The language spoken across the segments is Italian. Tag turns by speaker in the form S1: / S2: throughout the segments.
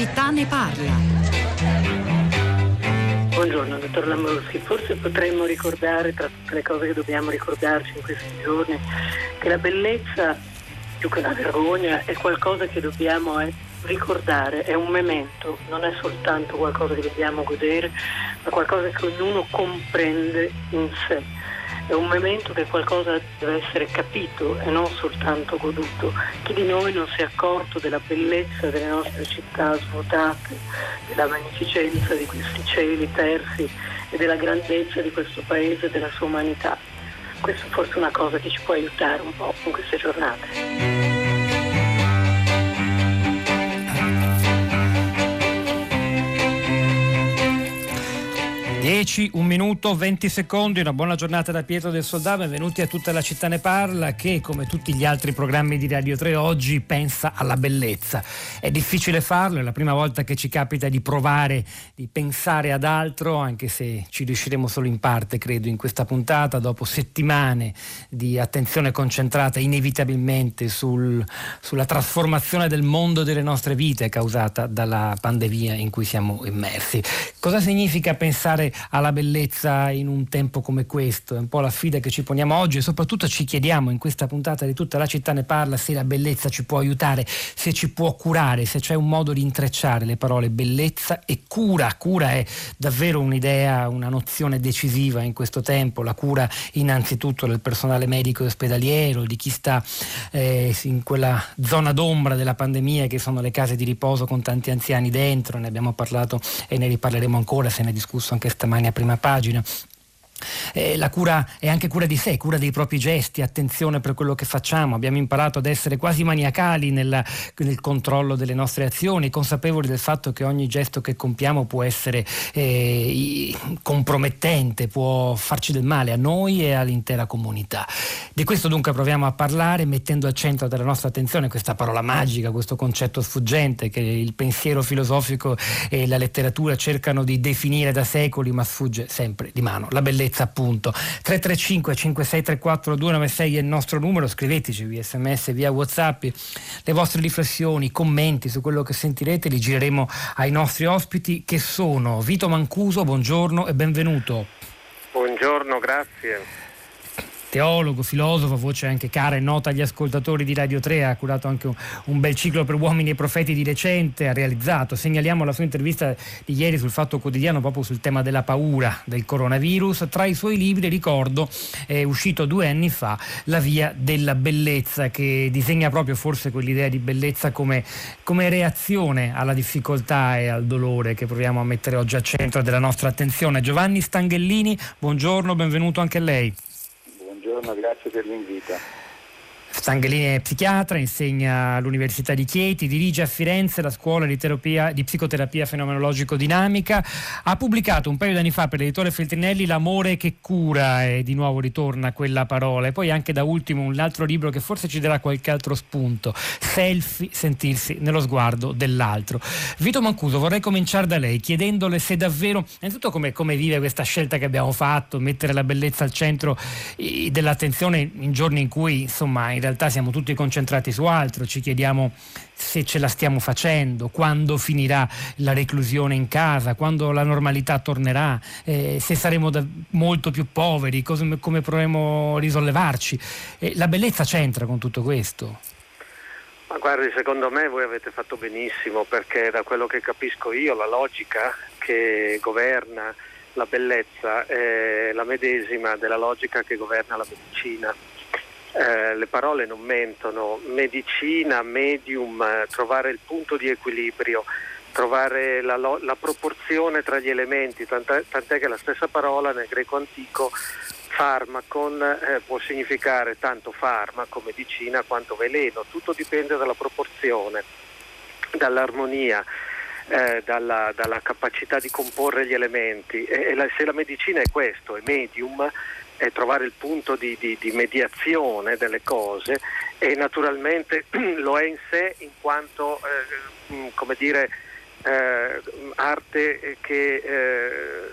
S1: città ne parla.
S2: Buongiorno, dottor Lambroschi. Forse potremmo ricordare, tra tutte le cose che dobbiamo ricordarci in questi giorni, che la bellezza, più che una vergogna, è qualcosa che dobbiamo eh, ricordare, è un memento, non è soltanto qualcosa che dobbiamo godere, ma qualcosa che ognuno comprende in sé è un momento che qualcosa deve essere capito e non soltanto goduto. Chi di noi non si è accorto della bellezza delle nostre città svuotate, della magnificenza di questi cieli persi e della grandezza di questo paese e della sua umanità? Questa è forse una cosa che ci può aiutare un po' in queste giornate.
S3: 10, 1 minuto, 20 secondi, una buona giornata da Pietro del Soldà, benvenuti a tutta la città ne parla che come tutti gli altri programmi di Radio 3 oggi pensa alla bellezza. È difficile farlo, è la prima volta che ci capita di provare, di pensare ad altro, anche se ci riusciremo solo in parte, credo, in questa puntata, dopo settimane di attenzione concentrata inevitabilmente sul, sulla trasformazione del mondo delle nostre vite causata dalla pandemia in cui siamo immersi. Cosa significa pensare alla bellezza in un tempo come questo. È un po' la sfida che ci poniamo oggi e soprattutto ci chiediamo in questa puntata di tutta la città ne parla se la bellezza ci può aiutare, se ci può curare, se c'è un modo di intrecciare le parole bellezza e cura. Cura è davvero un'idea, una nozione decisiva in questo tempo. La cura innanzitutto del personale medico e ospedaliero, di chi sta eh, in quella zona d'ombra della pandemia che sono le case di riposo con tanti anziani dentro. Ne abbiamo parlato e ne riparleremo ancora, se ne è discusso anche stamani a prima pagina. Eh, la cura è anche cura di sé, cura dei propri gesti, attenzione per quello che facciamo. Abbiamo imparato ad essere quasi maniacali nel, nel controllo delle nostre azioni, consapevoli del fatto che ogni gesto che compiamo può essere eh, compromettente, può farci del male a noi e all'intera comunità. Di questo dunque proviamo a parlare mettendo al centro della nostra attenzione questa parola magica, questo concetto sfuggente che il pensiero filosofico e la letteratura cercano di definire da secoli ma sfugge sempre di mano. La bellezza sicurezza appunto. 335 5634 296 è il nostro numero, scriveteci via sms, via whatsapp le vostre riflessioni, commenti su quello che sentirete, li gireremo ai nostri ospiti che sono Vito Mancuso, buongiorno e benvenuto.
S4: Buongiorno, grazie
S3: teologo, filosofo, voce anche cara e nota agli ascoltatori di Radio 3, ha curato anche un, un, bel ciclo per uomini e profeti di recente, ha realizzato, segnaliamo la sua intervista di ieri sul Fatto Quotidiano proprio sul tema della paura del coronavirus, tra i suoi libri ricordo è uscito due anni fa La via della bellezza che disegna proprio forse quell'idea di bellezza come, come reazione alla difficoltà e al dolore che proviamo a mettere oggi al centro della nostra attenzione. Giovanni Stanghellini, buongiorno, benvenuto anche a lei
S5: buongiorno, grazie per l'invito.
S3: Stangelini è psichiatra, insegna all'Università di Chieti, dirige a Firenze la scuola di, terapia, di psicoterapia fenomenologico-dinamica. Ha pubblicato un paio di anni fa per l'editore Feltrinelli L'amore che cura e di nuovo ritorna quella parola. E poi anche da ultimo un altro libro che forse ci darà qualche altro spunto, Selfie, sentirsi nello sguardo dell'altro. Vito Mancuso, vorrei cominciare da lei chiedendole se davvero, innanzitutto come, come vive questa scelta che abbiamo fatto, mettere la bellezza al centro dell'attenzione in giorni in cui insomma in realtà realtà siamo tutti concentrati su altro, ci chiediamo se ce la stiamo facendo, quando finirà la reclusione in casa, quando la normalità tornerà, eh, se saremo molto più poveri, come, come potremo risollevarci. Eh, la bellezza c'entra con tutto questo.
S4: Ma guardi, secondo me voi avete fatto benissimo perché da quello che capisco io la logica che governa la bellezza è la medesima della logica che governa la medicina eh, le parole non mentono, medicina, medium, eh, trovare il punto di equilibrio, trovare la, la proporzione tra gli elementi, tant'è, tant'è, che la stessa parola nel greco antico farmacon eh, può significare tanto farmaco, medicina quanto veleno, tutto dipende dalla proporzione, dall'armonia. Eh, dalla, dalla, capacità di comporre gli elementi e, e la, se la medicina è questo, è medium, è trovare il punto di, di, di, mediazione delle cose e naturalmente lo è in sé in quanto eh, mm, come dire, eh, arte che, eh,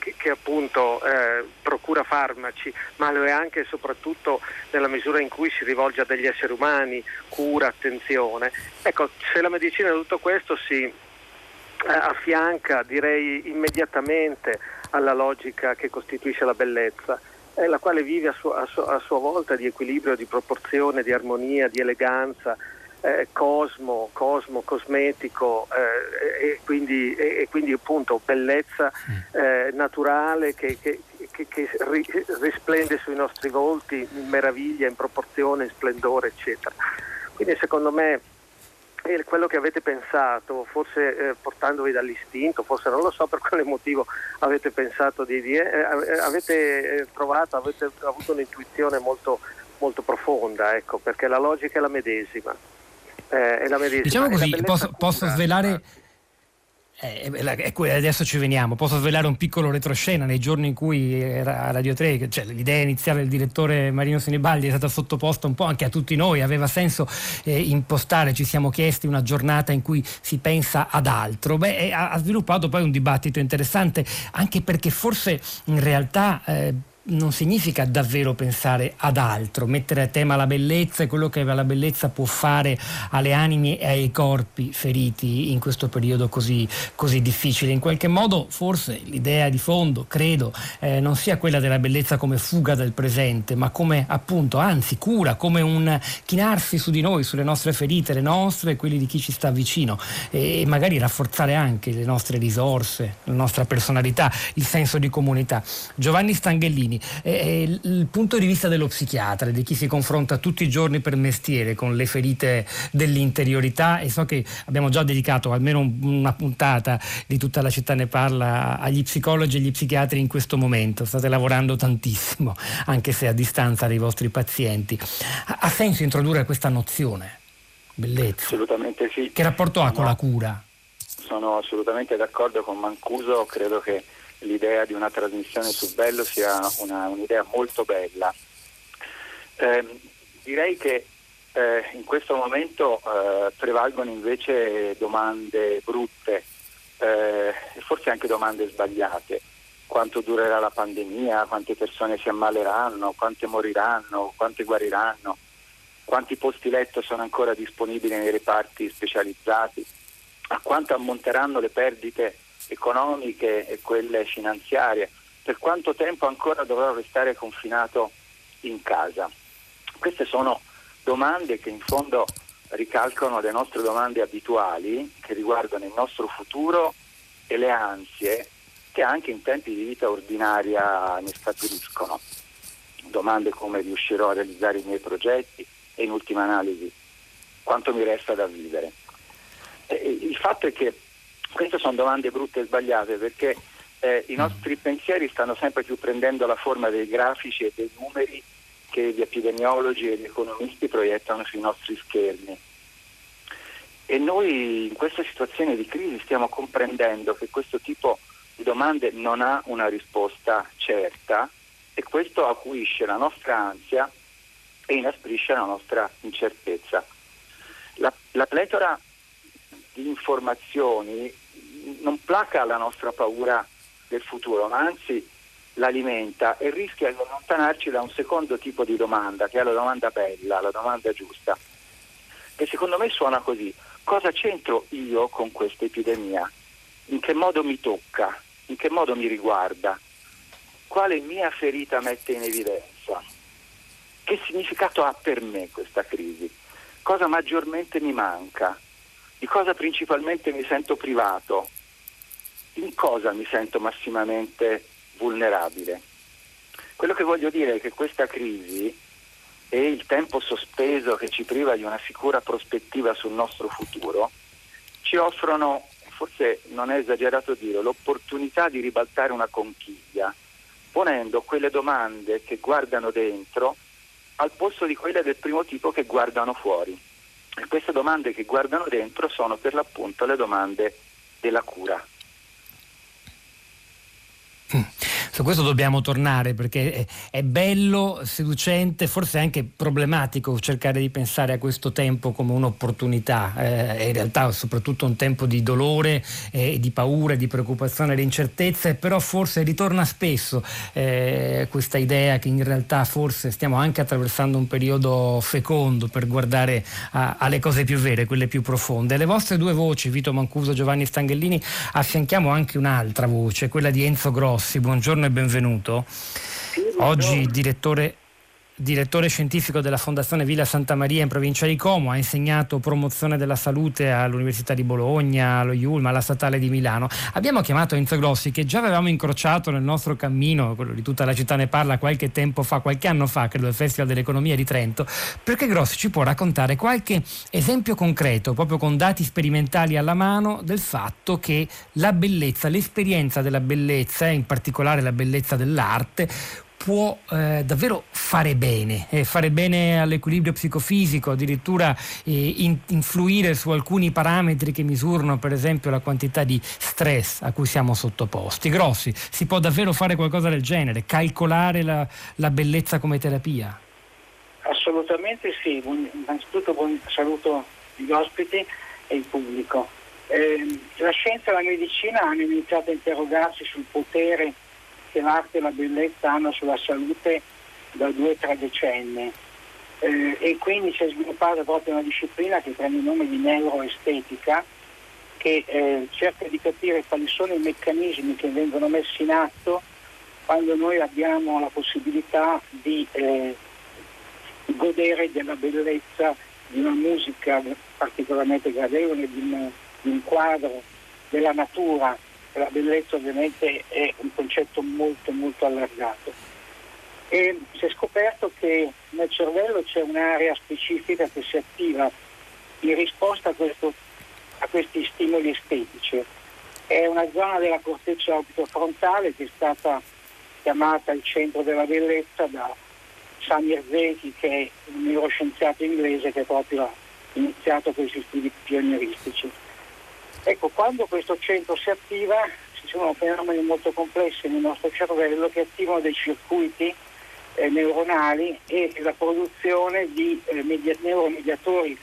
S4: che, che appunto eh, procura farmaci, ma lo è anche e soprattutto nella misura in cui si rivolge a degli esseri umani, cura, attenzione. Ecco, se la medicina è tutto questo si affianca direi immediatamente alla logica che costituisce la bellezza, eh, la quale vive a, su- a, su- a, sua volta di equilibrio, di proporzione, di armonia, di eleganza, eh, cosmo, cosmo, cosmetico eh, e, quindi, e, quindi, appunto bellezza eh, naturale che, che, che, che ri- risplende sui nostri volti in meraviglia, in proporzione, in splendore, eccetera. Quindi secondo me e quello che avete pensato, forse eh, portandovi dall'istinto, forse non lo so per quale motivo avete pensato di dire, eh, eh, avete eh, trovato, avete avuto un'intuizione molto, molto profonda, ecco, perché la logica è la medesima.
S3: Eh, è la medesima. Diciamo così, posso, posso svelare eh, eh adesso ci veniamo, posso svelare un piccolo retroscena? Nei giorni in cui a Radio 3, cioè l'idea iniziale del direttore Marino Sinibaldi è stata sottoposta un po' anche a tutti noi, aveva senso eh, impostare, ci siamo chiesti una giornata in cui si pensa ad altro. Beh, ha, ha sviluppato poi un dibattito interessante anche perché forse in realtà... Eh, non significa davvero pensare ad altro, mettere a tema la bellezza e quello che la bellezza può fare alle anime e ai corpi feriti in questo periodo così, così difficile. In qualche modo forse l'idea di fondo, credo, eh, non sia quella della bellezza come fuga dal presente, ma come appunto, anzi cura, come un chinarsi su di noi, sulle nostre ferite, le nostre e quelle di chi ci sta vicino e magari rafforzare anche le nostre risorse, la nostra personalità, il senso di comunità. Giovanni Stanghellini, eh, il punto di vista dello psichiatra, di chi si confronta tutti i giorni per mestiere con le ferite dell'interiorità e so che abbiamo già dedicato almeno una puntata di tutta la città ne parla agli psicologi e agli psichiatri in questo momento, state lavorando tantissimo, anche se a distanza dai vostri pazienti. Ha senso introdurre questa nozione? Bellezza.
S5: Assolutamente sì.
S3: Che rapporto ha con la cura?
S5: Sono assolutamente d'accordo con Mancuso, credo che l'idea di una trasmissione su Bello sia una, un'idea molto bella. Eh, direi che eh, in questo momento eh, prevalgono invece domande brutte eh, e forse anche domande sbagliate. Quanto durerà la pandemia, quante persone si ammaleranno, quante moriranno, quante guariranno, quanti posti letto sono ancora disponibili nei reparti specializzati, a quanto ammonteranno le perdite economiche e quelle finanziarie, per quanto tempo ancora dovrò restare confinato in casa? Queste sono domande che in fondo ricalcano le nostre domande abituali che riguardano il nostro futuro e le ansie che anche in tempi di vita ordinaria ne scaturiscono. Domande come riuscirò a realizzare i miei progetti e in ultima analisi quanto mi resta da vivere. E il fatto è che queste sono domande brutte e sbagliate perché eh, i mm. nostri pensieri stanno sempre più prendendo la forma dei grafici e dei numeri che gli epidemiologi e gli economisti proiettano sui nostri schermi. E noi in questa situazione di crisi stiamo comprendendo che questo tipo di domande non ha una risposta certa e questo acuisce la nostra ansia e inasprisce la nostra incertezza. La, la pletora di informazioni non placa la nostra paura del futuro, ma anzi l'alimenta e rischia di allontanarci da un secondo tipo di domanda, che è la domanda bella, la domanda giusta. E secondo me suona così. Cosa c'entro io con questa epidemia? In che modo mi tocca? In che modo mi riguarda? Quale mia ferita mette in evidenza? Che significato ha per me questa crisi? Cosa maggiormente mi manca? Di cosa principalmente mi sento privato? In cosa mi sento massimamente vulnerabile? Quello che voglio dire è che questa crisi e il tempo sospeso che ci priva di una sicura prospettiva sul nostro futuro ci offrono, forse non è esagerato dire, l'opportunità di ribaltare una conchiglia, ponendo quelle domande che guardano dentro al posto di quelle del primo tipo che guardano fuori. E queste domande che guardano dentro sono per l'appunto le domande della cura.
S3: Su questo dobbiamo tornare perché è, bello, seducente, forse anche problematico cercare di pensare a questo tempo come un'opportunità. Eh, in realtà soprattutto un tempo di dolore, eh, di paura, di preoccupazione, di incertezze, però forse ritorna spesso eh, questa idea che in realtà forse stiamo anche attraversando un periodo fecondo per guardare a, alle cose più vere, quelle più profonde. Le vostre due voci, Vito Mancuso e Giovanni Stanghellini, affianchiamo anche un'altra voce, quella di Enzo Grossi. Buongiorno benvenuto. Oggi direttore direttore scientifico della Fondazione Villa Santa Maria in provincia di Como, ha insegnato promozione della salute all'Università di Bologna, allo IULMA, alla Statale di Milano. Abbiamo chiamato Enzo Grossi che già avevamo incrociato nel nostro cammino, quello di tutta la città ne parla qualche tempo fa, qualche anno fa, credo al Festival dell'Economia di Trento, perché Grossi ci può raccontare qualche esempio concreto, proprio con dati sperimentali alla mano, del fatto che la bellezza, l'esperienza della bellezza, in particolare la bellezza dell'arte, può eh, davvero fare bene, eh, fare bene all'equilibrio psicofisico, addirittura eh, in, influire su alcuni parametri che misurano per esempio la quantità di stress a cui siamo sottoposti. Grossi, si può davvero fare qualcosa del genere, calcolare la, la bellezza come terapia?
S1: Assolutamente sì, innanzitutto buon saluto gli ospiti e il pubblico. Eh, la scienza e la medicina hanno iniziato a interrogarsi sul potere che l'arte e la bellezza hanno sulla salute da due o tre decenni. Eh, e quindi si è sviluppata proprio una disciplina che prende il nome di neuroestetica che eh, cerca di capire quali sono i meccanismi che vengono messi in atto quando noi abbiamo la possibilità di eh, godere della bellezza di una musica particolarmente gradevole, di un, di un quadro della natura la bellezza ovviamente è un concetto molto molto allargato. E si è scoperto che nel cervello c'è un'area specifica che si attiva in risposta a, questo, a questi stimoli estetici. È una zona della corteccia orbitofrontale che è stata chiamata il centro della bellezza da Samir Zeki, che è un neuroscienziato inglese che proprio ha iniziato questi studi pionieristici. Ecco, quando questo centro si attiva ci sono fenomeni molto complessi nel nostro cervello che attivano dei circuiti eh, neuronali e la produzione di eh, media- neuromediatori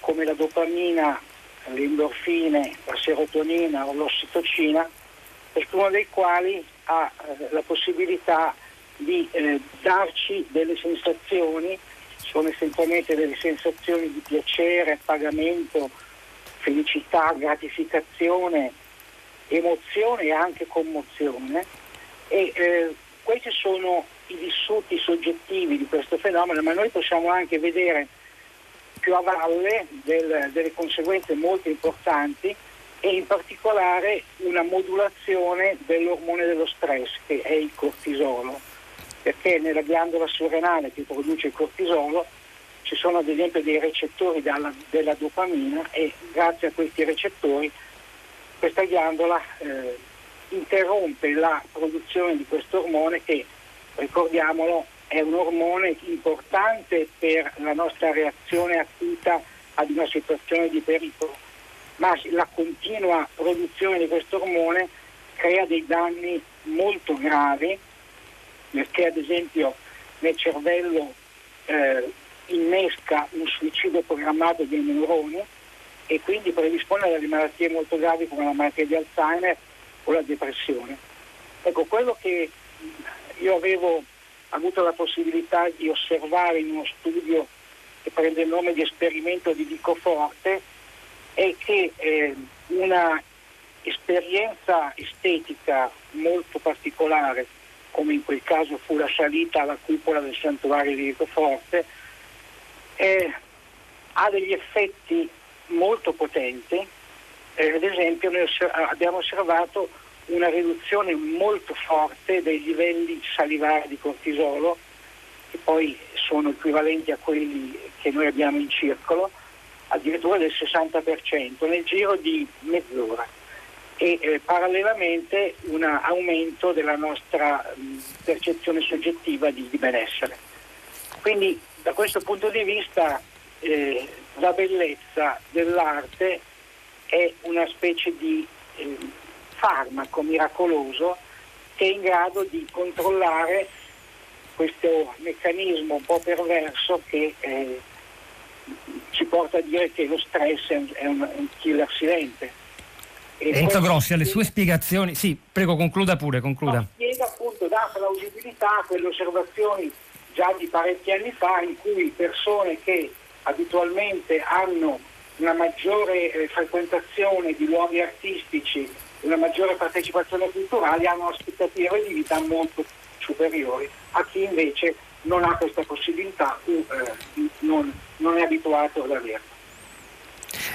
S1: come la dopamina, le la serotonina o l'ossitocina, ciascuno dei quali ha eh, la possibilità di eh, darci delle sensazioni, sono essenzialmente delle sensazioni di piacere, pagamento, felicità, gratificazione, emozione e anche commozione. E eh, questi sono i vissuti soggettivi di questo fenomeno, ma noi possiamo anche vedere più a valle del, delle conseguenze molto importanti e in particolare una modulazione dell'ormone dello stress che è il cortisolo, perché nella ghiandola surrenale che produce il cortisolo ci sono ad esempio dei recettori dalla, della dopamina e grazie a questi recettori questa ghiandola eh, interrompe la produzione di questo ormone che, ricordiamolo, è un ormone importante per la nostra reazione acuta ad una situazione di pericolo, ma la continua produzione di questo ormone crea dei danni molto gravi perché ad esempio nel cervello eh, innesca un suicidio programmato dei neuroni e quindi predispone a delle malattie molto gravi come la malattia di Alzheimer o la depressione. Ecco, quello che io avevo avuto la possibilità di osservare in uno studio che prende il nome di esperimento di Dicoforte è che eh, una esperienza estetica molto particolare, come in quel caso fu la salita alla cupola del santuario di Dicoforte, eh, ha degli effetti molto potenti. Eh, ad esempio noi abbiamo osservato una riduzione molto forte dei livelli salivari di cortisolo, che poi sono equivalenti a quelli che noi abbiamo in circolo, addirittura del 60% nel giro di mezz'ora e eh, parallelamente un aumento della nostra mh, percezione soggettiva di, di benessere. Quindi da questo punto di vista eh, la bellezza dell'arte è una specie di eh, farmaco miracoloso che è in grado di controllare questo meccanismo un po' perverso che eh, ci porta a dire che lo stress è un, è un killer silente.
S3: E Enzo Grossi, alle sue spiegazioni, sì, prego concluda pure, concluda.
S1: Spiega appunto, dà plausibilità a quelle osservazioni già di parecchi anni fa in cui persone che abitualmente hanno una maggiore eh, frequentazione di luoghi artistici, una maggiore partecipazione culturale hanno aspettative di vita molto superiori a chi invece non ha questa possibilità o eh, non, non è abituato ad averla.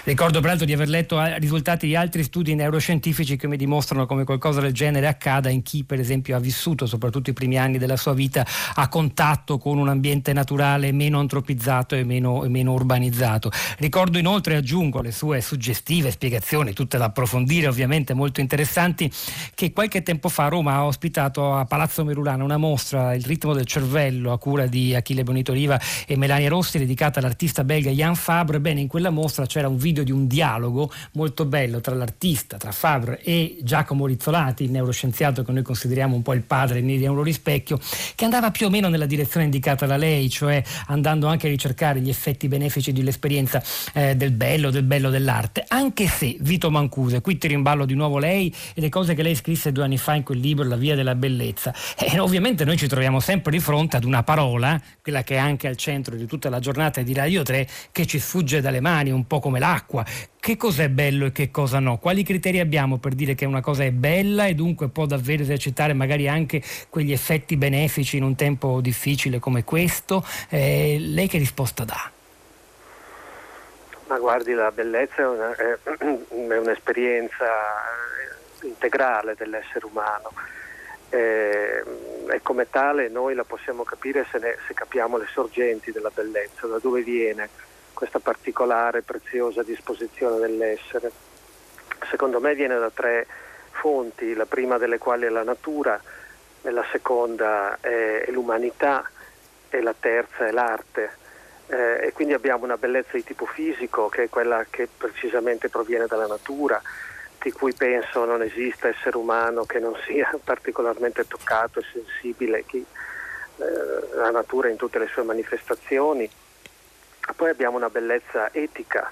S3: Ricordo peraltro di aver letto risultati di altri studi neuroscientifici che mi dimostrano come qualcosa del genere accada in chi per esempio ha vissuto soprattutto i primi anni della sua vita a contatto con un ambiente naturale meno antropizzato e meno, e meno urbanizzato. Ricordo inoltre, aggiungo le sue suggestive spiegazioni, tutte da approfondire ovviamente molto interessanti, che qualche tempo fa Roma ha ospitato a Palazzo Merulano una mostra, Il ritmo del cervello, a cura di Achille Bonito Riva e Melania Rossi, dedicata all'artista belga Jan Fabre. Bene, in quella mostra c'era un video di un dialogo molto bello tra l'artista, tra Fabre e Giacomo Rizzolati, il neuroscienziato che noi consideriamo un po' il padre di Neurorispecchio, che andava più o meno nella direzione indicata da lei, cioè andando anche a ricercare gli effetti benefici dell'esperienza eh, del bello, del bello dell'arte, anche se Vito Mancuse, qui ti rimballo di nuovo lei e le cose che lei scrisse due anni fa in quel libro La via della bellezza, e ovviamente noi ci troviamo sempre di fronte ad una parola, quella che è anche al centro di tutta la giornata di Radio 3, che ci sfugge dalle mani un po' come l'acqua. Che cos'è bello e che cosa no? Quali criteri abbiamo per dire che una cosa è bella e dunque può davvero esercitare magari anche quegli effetti benefici in un tempo difficile come questo? Eh, lei che risposta dà?
S4: Ma guardi, la bellezza è, una, è, un'esperienza integrale dell'essere umano eh, e come tale noi la possiamo capire se, ne, se capiamo le sorgenti della bellezza, da dove viene questa particolare, preziosa disposizione dell'essere. Secondo me viene da tre fonti, la prima delle quali è la natura, la seconda è l'umanità e la terza è l'arte. Eh, e quindi abbiamo una bellezza di tipo fisico che è quella che precisamente proviene dalla natura, di cui penso non esista essere umano che non sia particolarmente toccato e sensibile, chi, eh, la natura in tutte le sue manifestazioni poi abbiamo una bellezza etica,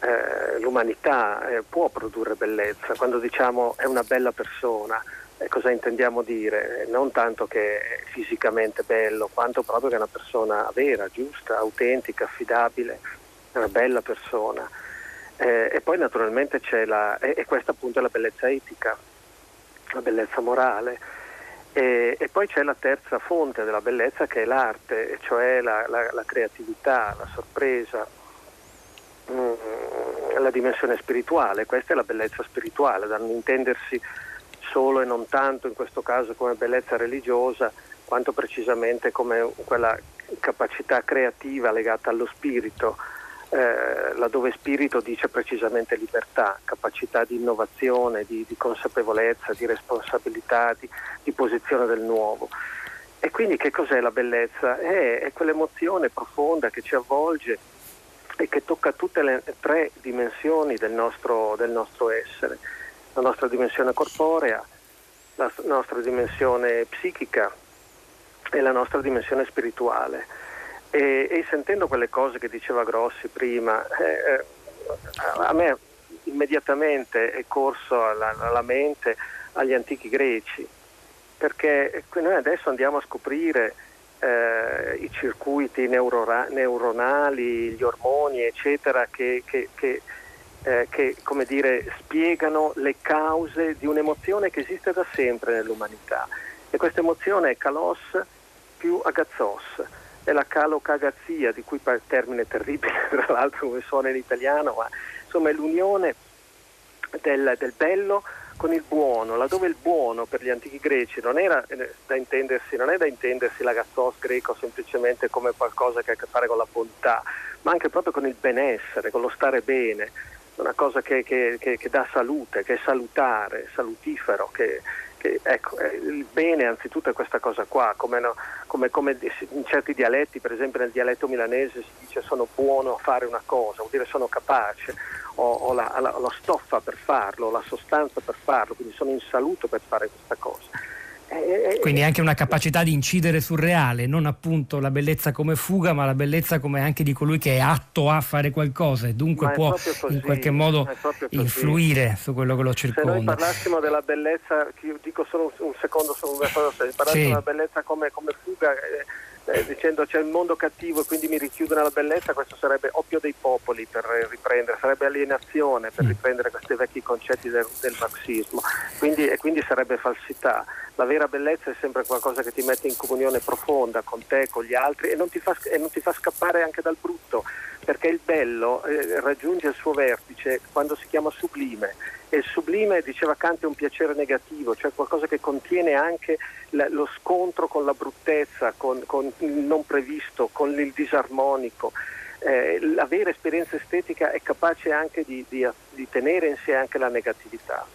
S4: eh, l'umanità eh, può produrre bellezza, quando diciamo è una bella persona, eh, cosa intendiamo dire? Non tanto che è fisicamente bello, quanto proprio che è una persona vera, giusta, autentica, affidabile, una bella persona. Eh, e poi naturalmente c'è la, e questa appunto è la bellezza etica, la bellezza morale. E, e, poi c'è la terza fonte della bellezza che è l'arte, cioè la, la, la creatività, la sorpresa, mm, la dimensione spirituale. Questa è la bellezza spirituale, da non intendersi solo e non tanto in questo caso come bellezza religiosa, quanto precisamente come quella capacità creativa legata allo spirito eh, laddove spirito dice precisamente libertà, capacità di innovazione, di, di consapevolezza, di responsabilità, di, di, posizione del nuovo. E quindi che cos'è la bellezza? È, è quell'emozione profonda che ci avvolge e che tocca tutte le tre dimensioni del nostro, del nostro essere, la nostra dimensione corporea, la nostra dimensione psichica e la nostra dimensione spirituale. E, e, sentendo quelle cose che diceva Grossi prima, eh, eh, a me immediatamente è corso alla, alla, mente agli antichi greci, perché noi adesso andiamo a scoprire eh, i circuiti neurora- neuronali, gli ormoni, eccetera, che, che, che, eh, che dire, spiegano le cause di un'emozione che esiste da sempre nell'umanità. E questa emozione è kalos più agazzos è la calocagazia, di cui termine terribile, tra l'altro come suona in italiano, ma insomma è l'unione del, del bello con il buono, laddove il buono per gli antichi greci non era eh, da intendersi, non è da intendersi l'agazzos greco semplicemente come qualcosa che ha a che fare con la bontà, ma anche proprio con il benessere, con lo stare bene, una cosa che, che, che, che dà salute, che è salutare, salutifero, che, ecco, eh, il bene anzitutto è questa cosa qua, come, no, come, come, in certi dialetti, per esempio nel dialetto milanese si dice sono buono a fare una cosa, vuol dire sono capace, ho, ho la, la, la, stoffa per farlo, la sostanza per farlo, quindi sono in salute per fare questa cosa.
S3: Eh, Quindi anche una capacità di incidere sul reale, non appunto la bellezza come fuga, ma la bellezza come anche di colui che è atto a fare qualcosa e dunque può così, in qualche modo influire su quello che lo circonda.
S4: Se noi parlassimo della bellezza, dico solo un, secondo su una cosa, se parlassimo sì. della bellezza come, come fuga, eh, eh, dicendo c'è il mondo cattivo e quindi mi richiudo nella bellezza, questo sarebbe oppio dei popoli per riprendere, sarebbe alienazione per mm. riprendere questi vecchi concetti del, del marxismo quindi, e quindi sarebbe falsità. La vera bellezza è sempre qualcosa che ti mette in comunione profonda con te, con gli altri e non ti fa, non ti fa scappare anche dal brutto, perché il bello eh, raggiunge il suo vertice quando si chiama sublime e il sublime, diceva Kant, è un piacere negativo, cioè qualcosa che contiene anche lo scontro con la bruttezza, con, con il non previsto, con il disarmonico. Eh, la vera esperienza estetica è capace anche di, di, di tenere in sé anche la negatività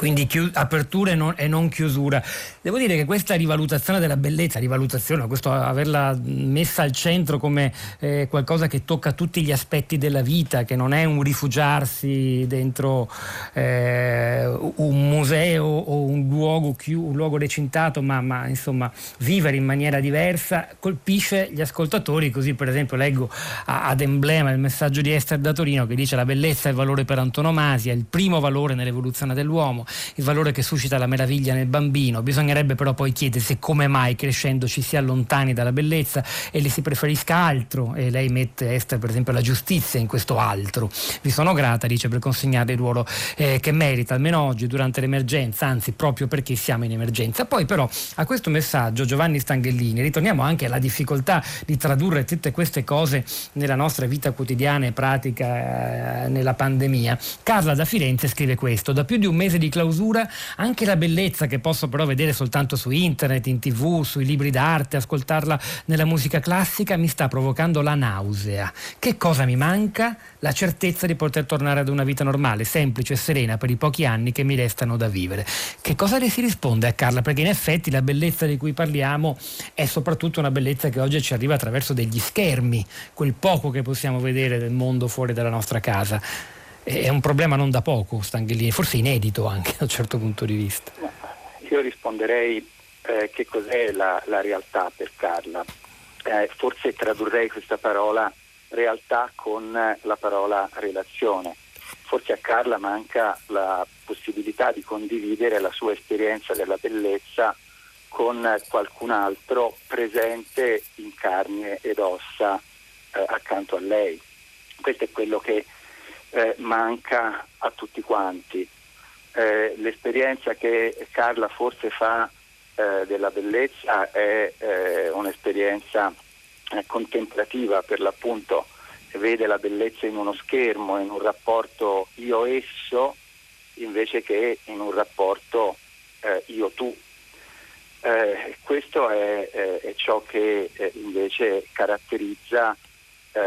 S3: quindi chiu- apertura e non, e non, chiusura. Devo dire che questa rivalutazione della bellezza, rivalutazione, questo averla messa al centro come eh, qualcosa che tocca tutti gli aspetti della vita, che non è un rifugiarsi dentro eh, un museo o un luogo, chiu- un luogo recintato, ma, ma, insomma vivere in maniera diversa, colpisce gli ascoltatori, così per esempio leggo a- ad emblema il messaggio di Esther da Torino che dice la bellezza è il valore per antonomasia, il primo valore nell'evoluzione dell'uomo il valore che suscita la meraviglia nel bambino. Bisognerebbe però poi chiedersi come mai crescendo ci si allontani dalla bellezza e le si preferisca altro. E lei mette Esther per esempio la giustizia in questo altro. Vi sono grata, dice, per consegnare il ruolo eh, che merita, almeno oggi, durante l'emergenza, anzi proprio perché siamo in emergenza. Poi però a questo messaggio Giovanni Stanghellini, ritorniamo anche alla difficoltà di tradurre tutte queste cose nella nostra vita quotidiana e pratica eh, nella pandemia. Carla da Firenze scrive questo, da più di un mese di clausura, anche la bellezza che posso però vedere soltanto su internet, in tv, sui libri d'arte, ascoltarla nella musica classica, mi sta provocando la nausea. Che cosa mi manca? La certezza di poter tornare ad una vita normale, semplice e serena per i pochi anni che mi restano da vivere. Che cosa le si risponde a Carla? Perché in effetti la bellezza di cui parliamo è soprattutto una bellezza che oggi ci arriva attraverso degli schermi, quel poco che possiamo vedere del mondo fuori dalla nostra casa è un problema non da poco, Stanghellini, forse inedito anche da un certo punto di vista.
S5: Io risponderei eh, che cos'è la, la, realtà per Carla. Eh, forse tradurrei questa parola realtà con la parola relazione. Forse a Carla manca la possibilità di condividere la sua esperienza della bellezza con qualcun altro presente in carne ed ossa eh, accanto a lei. Questo è quello che eh, manca a tutti quanti. Eh, l'esperienza che Carla forse fa eh, della bellezza è eh, un'esperienza eh, contemplativa per l'appunto, vede la bellezza in uno schermo, in un rapporto io-esso invece che in un rapporto eh, io-tu. questo è, è, ciò che invece caratterizza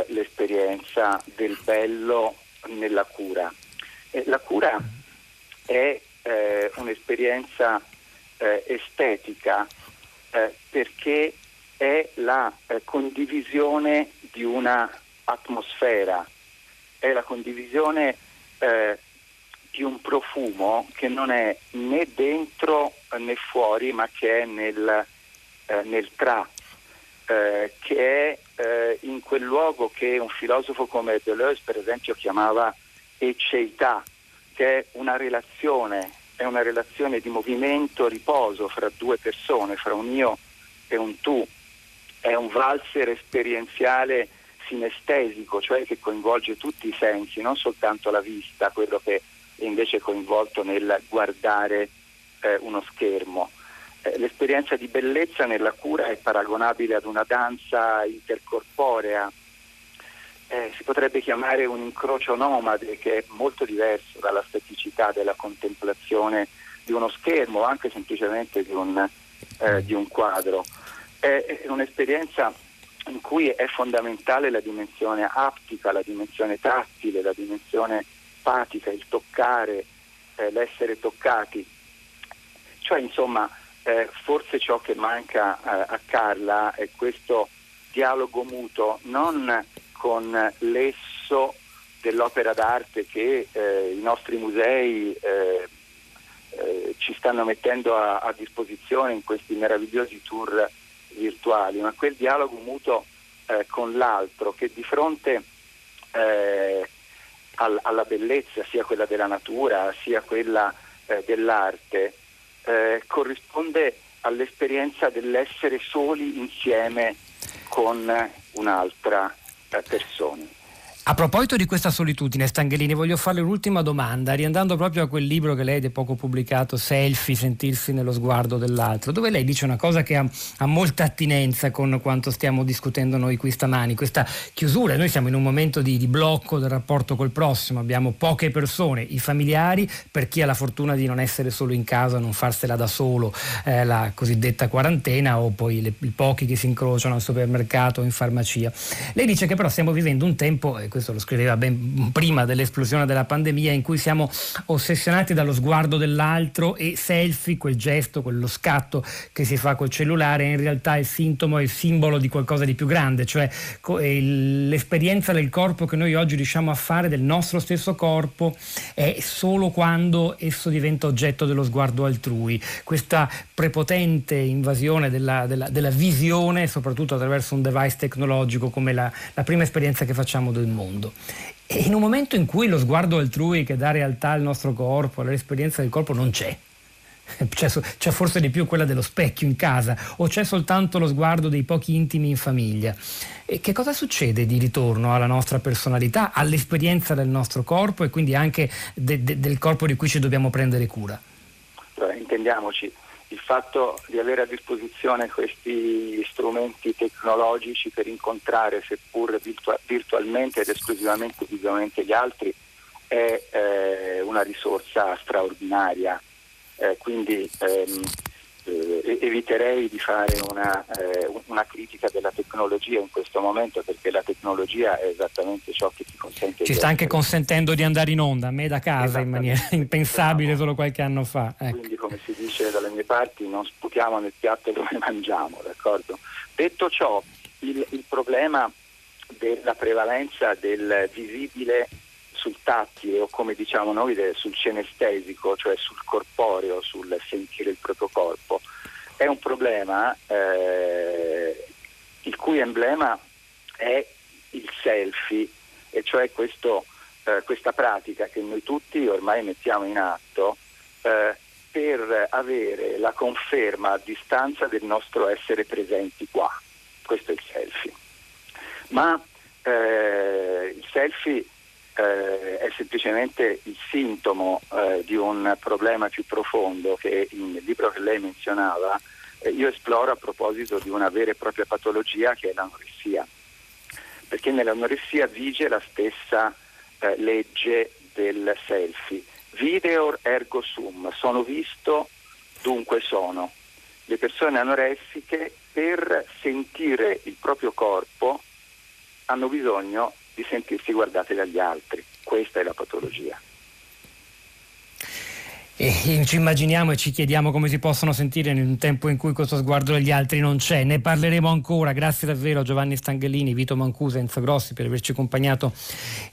S5: l'esperienza del bello nella cura. Eh, la cura è eh, un'esperienza eh, estetica eh, perché è la eh, condivisione di una atmosfera, è la condivisione eh, di un profumo che non è né dentro né fuori ma che è nel, nel tra, che è eh, in quel luogo che un filosofo come Deleuze per esempio chiamava ecceità, che è una relazione, è una relazione di movimento, riposo fra due persone, fra un io e un tu, è un valzer esperienziale sinestesico, cioè che coinvolge tutti i sensi, non soltanto la vista, quello che è invece coinvolto nel guardare eh, uno schermo. Eh, l'esperienza di bellezza nella cura è paragonabile ad una danza intercorporea, eh, si potrebbe chiamare un incrocio nomade che è molto diverso dalla staticità della contemplazione di uno schermo o anche semplicemente di un, eh, di un quadro. È, è un'esperienza in cui è fondamentale la dimensione aptica, la dimensione tattile, la dimensione patica, il toccare, eh, l'essere toccati. Cioè, insomma, eh, forse ciò che manca eh, a Carla è questo dialogo muto, non con l'esso dell'opera d'arte che eh, i nostri musei eh, eh, ci stanno mettendo a, a disposizione in questi meravigliosi tour virtuali, ma quel dialogo mutuo eh, con l'altro che di fronte al, alla bellezza, sia quella della natura, sia quella dell'arte, eh, corrisponde all'esperienza dell'essere soli insieme con un'altra persona.
S3: A proposito di questa solitudine, Stangelini, voglio farle un'ultima domanda, riandando proprio a quel libro che lei da poco pubblicato, Selfie, sentirsi nello sguardo dell'altro, dove lei dice una cosa che ha, ha, molta attinenza con quanto stiamo discutendo noi qui stamani, questa chiusura. Noi siamo in un momento di, di blocco del rapporto col prossimo, abbiamo poche persone, i familiari, per chi ha la fortuna di non essere solo in casa, non farsela da solo, eh, la cosiddetta quarantena, o poi i pochi che si incrociano al supermercato o in farmacia. Lei dice che però stiamo vivendo un tempo, eh, questo lo scriveva ben prima dell'esplosione della pandemia, in cui siamo ossessionati dallo sguardo dell'altro e selfie, quel gesto, quello scatto che si fa col cellulare, è in realtà il sintomo e il simbolo di qualcosa di più grande, cioè l'esperienza del corpo che noi oggi riusciamo a fare, del nostro stesso corpo, è solo quando esso diventa oggetto dello sguardo altrui. Questa prepotente invasione della, della, della visione, soprattutto attraverso un device tecnologico come la, la prima esperienza che facciamo del mondo mondo. E in un momento in cui lo sguardo altrui che dà realtà al nostro corpo, all'esperienza del corpo, non c'è. C'è, c'è, forse di più quella dello specchio in casa o c'è soltanto lo sguardo dei pochi intimi in famiglia. E che cosa succede di ritorno alla nostra personalità, all'esperienza del nostro corpo e quindi anche de, de, del corpo di cui ci dobbiamo prendere cura?
S5: Allora, intendiamoci, il fatto di avere a disposizione questi strumenti tecnologici per incontrare, seppur virtu- virtualmente ed esclusivamente visivamente gli altri, è eh, una risorsa straordinaria. Eh, quindi ehm, eh, eviterei di fare una, eh, una, critica della tecnologia in questo momento perché la tecnologia è esattamente ciò che ti consente
S3: ci sta anche consentendo di andare in onda a me da casa in maniera impensabile solo qualche anno fa
S5: ecco. quindi come si dice dalle mie parti non sputiamo nel piatto dove mangiamo d'accordo? detto ciò il, il problema della prevalenza del visibile sul tattile o come diciamo noi sul cenestesico, cioè sul corporeo, sul sentire il proprio corpo, è un problema eh, il cui emblema è il selfie, e cioè questo, eh, questa pratica che noi tutti ormai mettiamo in atto eh, per avere la conferma a distanza del nostro essere presenti qua. Questo è il selfie. Ma eh, il selfie eh, è semplicemente il sintomo eh, di un problema più profondo che nel libro che lei menzionava eh, io esploro a proposito di una vera e propria patologia che è l'anoressia, perché nell'anoressia vige la stessa eh, legge del selfie. Videor ergo sum, sono visto, dunque sono. Le persone anoressiche per sentire il proprio corpo hanno bisogno di sentirsi guardate dagli altri. Questa è la patologia.
S3: E ci immaginiamo e ci chiediamo come si possono sentire in un tempo in cui questo sguardo degli altri non c'è. Ne parleremo ancora. Grazie davvero a Giovanni Stanghellini, Vito Mancusa Enzo Grossi per averci accompagnato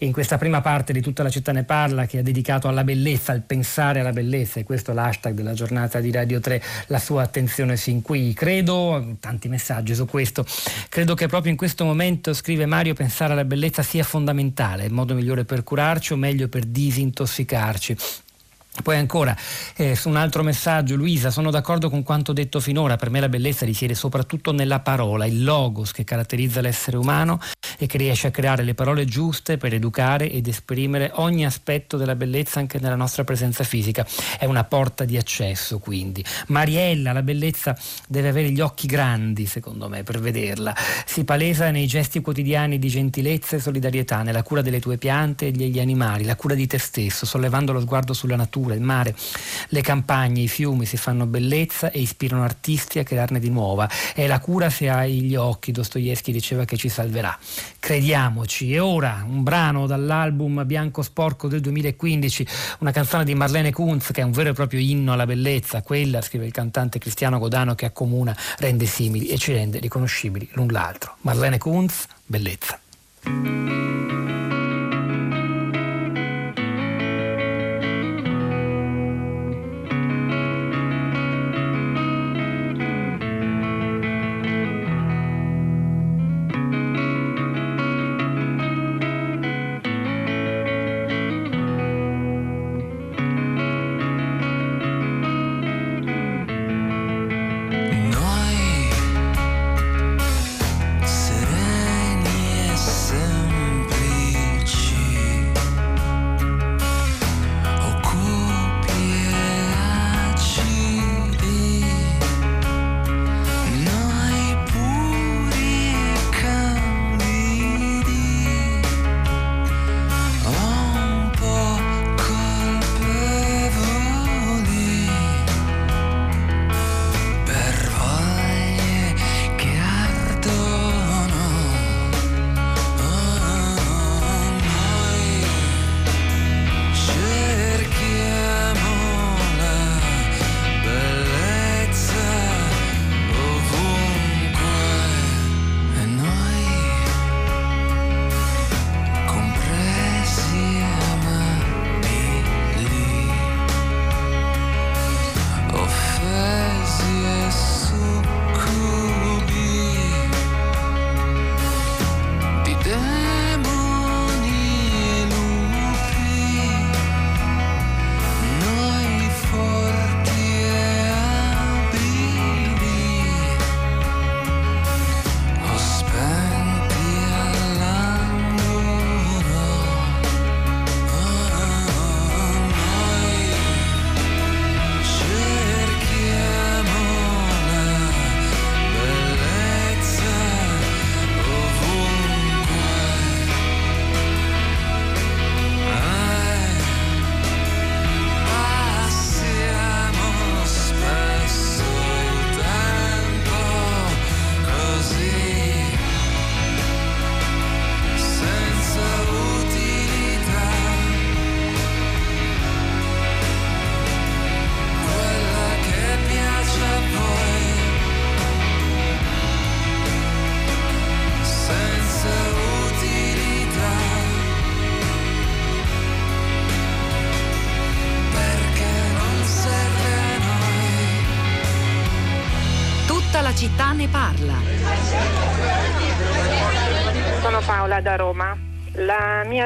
S3: in questa prima parte di Tutta la città ne parla che ha dedicato alla bellezza, al pensare alla bellezza e questo è l'hashtag della giornata di Radio 3, la sua attenzione sin qui. Credo, tanti messaggi su questo, credo che proprio in questo momento, scrive Mario, pensare alla bellezza sia fondamentale, il modo migliore per curarci o meglio per disintossicarci. Poi ancora, eh, su un altro messaggio, Luisa, sono d'accordo con quanto detto finora, per me la bellezza risiede soprattutto nella parola, il logos che caratterizza l'essere umano e che riesce a creare le parole giuste per educare ed esprimere ogni aspetto della bellezza anche nella nostra presenza fisica. È una porta di accesso quindi. Mariella, la bellezza deve avere gli occhi grandi, secondo me, per vederla. Si palesa nei gesti quotidiani di gentilezza e solidarietà, nella cura delle tue piante e degli animali, la cura di te stesso, sollevando lo sguardo sulla natura natura, il mare, le campagne, i fiumi si fanno bellezza e ispirano artisti a crearne di nuova. È la cura se hai gli occhi, Dostoevsky diceva che ci salverà. Crediamoci. E ora un brano dall'album Bianco Sporco del 2015, una canzone di Marlene Kunz che è un vero e proprio inno alla bellezza, quella, scrive il cantante Cristiano Godano, che accomuna, rende simili e ci rende riconoscibili l'un l'altro. Marlene Kunz, bellezza.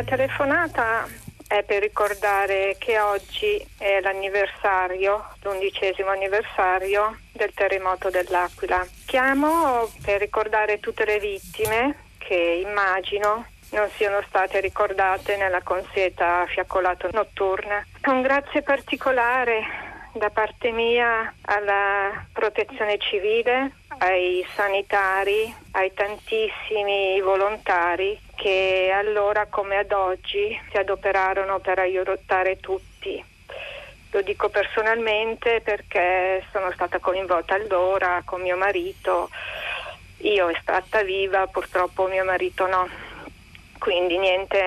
S6: Telefonata è per ricordare che oggi è l'anniversario, l'undicesimo anniversario del terremoto dell'Aquila. Chiamo per ricordare tutte le vittime che immagino non siano state ricordate nella consueta fiaccolato notturna. Un grazie particolare da parte mia alla protezione civile, ai sanitari, ai tantissimi volontari che allora come ad oggi si adoperarono per aiutare tutti. Lo dico personalmente perché sono stata coinvolta allora con mio marito. Io è stata viva, purtroppo mio marito no. Quindi niente,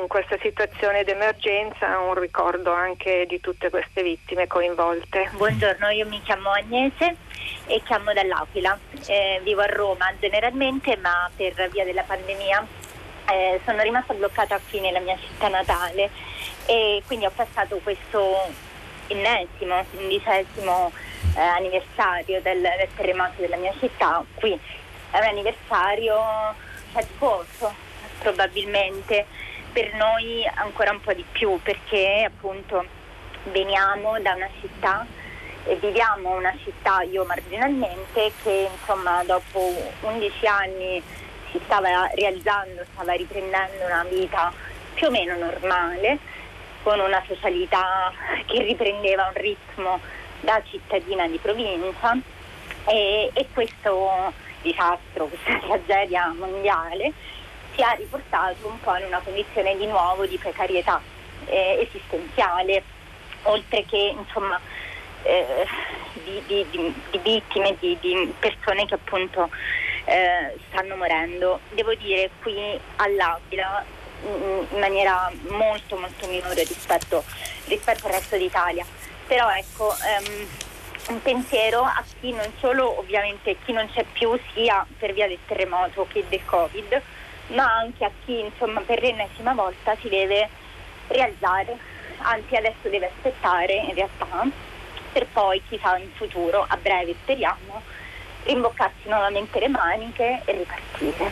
S6: in questa situazione d'emergenza un ricordo anche di tutte queste vittime coinvolte.
S7: Buongiorno, io mi chiamo Agnese e chiamo dall'Aquila. Eh, vivo a Roma generalmente, ma per via della pandemia eh, sono rimasta bloccata qui nella mia città natale e quindi ho passato questo ennesimo, undicesimo eh, anniversario del, del terremoto della mia città qui. È un anniversario faticoso probabilmente per noi ancora un po' di più perché appunto veniamo da una città e viviamo una città, io marginalmente, che insomma dopo 11 anni si stava realizzando, stava riprendendo una vita più o meno normale, con una socialità che riprendeva un ritmo da cittadina di provincia. E, e questo disastro, questa tragedia mondiale si è riportato un po' in una condizione di nuovo di precarietà eh, esistenziale, oltre che insomma, eh, di, di, di, di, vittime, di, persone che appunto eh, stanno morendo. Devo dire qui all'Aquila in maniera molto molto minore rispetto, rispetto al resto d'Italia. Però ecco, ehm, un pensiero a chi non solo ovviamente chi non c'è più sia per via del terremoto che del Covid, ma anche a chi insomma per l'ennesima volta si deve rialzare, anzi adesso deve aspettare in realtà per poi chissà in futuro, a breve speriamo, rimboccarsi nuovamente le maniche e ripartire.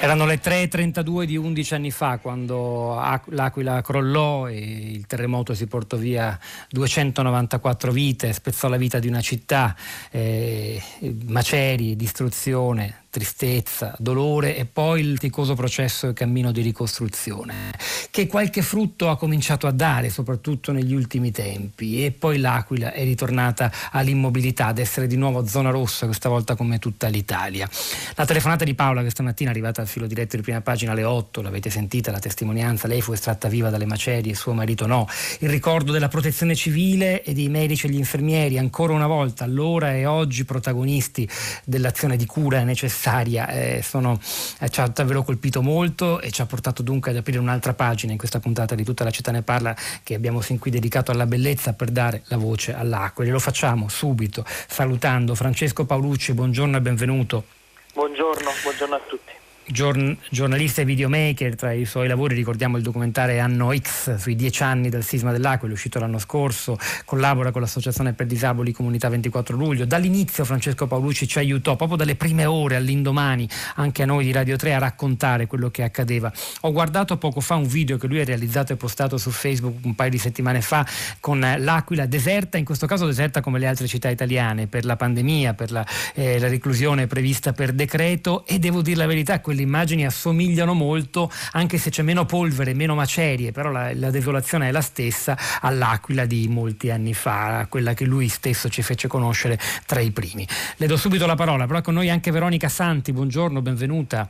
S3: Erano le 3.32 di 11 anni fa quando l'Aquila crollò e il terremoto si portò via 294 vite, spezzò la vita di una città, eh, macerie, distruzione, tristezza, dolore e poi il faticoso processo e cammino di ricostruzione, che qualche frutto ha cominciato a dare, soprattutto negli ultimi tempi, e poi l'Aquila è ritornata all'immobilità, ad essere di nuovo zona rossa, questa volta come tutta l'Italia. La telefonata di Paola questa mattina è arrivata al filo diretto di prima pagina alle 8, l'avete sentita, la testimonianza, lei fu estratta viva dalle macerie, suo marito no. Il ricordo della protezione civile e dei medici e gli infermieri, ancora una volta, allora e oggi protagonisti dell'azione di cura necessaria necessaria, eh, sono, eh, ci ha davvero colpito molto e ci ha portato dunque ad aprire un'altra pagina in questa puntata di Tutta la città ne parla che abbiamo fin qui dedicato alla bellezza per dare la voce all'acqua. E lo facciamo subito salutando Francesco Paolucci, buongiorno e benvenuto.
S8: Buongiorno, buongiorno a tutti
S3: giornalista e videomaker, tra i suoi lavori ricordiamo il documentario Anno X sui dieci anni del sisma dell'Aquila, uscito l'anno scorso, collabora con l'Associazione per Disabili Comunità 24 luglio. Dall'inizio Francesco Paolucci ci aiutò, proprio dalle prime ore all'indomani, anche a noi di Radio 3, a raccontare quello che accadeva. Ho guardato poco fa un video che lui ha realizzato e postato su Facebook un paio di settimane fa con l'Aquila deserta, in questo caso deserta come le altre città italiane, per la pandemia, per la, eh, la reclusione prevista per decreto e devo dire la verità, quelli le immagini assomigliano molto, anche se c'è meno polvere, meno macerie, però la, la desolazione è la stessa all'Aquila di molti anni fa, quella che lui stesso ci fece conoscere tra i primi. Le do subito la parola, però con noi anche Veronica Santi, buongiorno, benvenuta.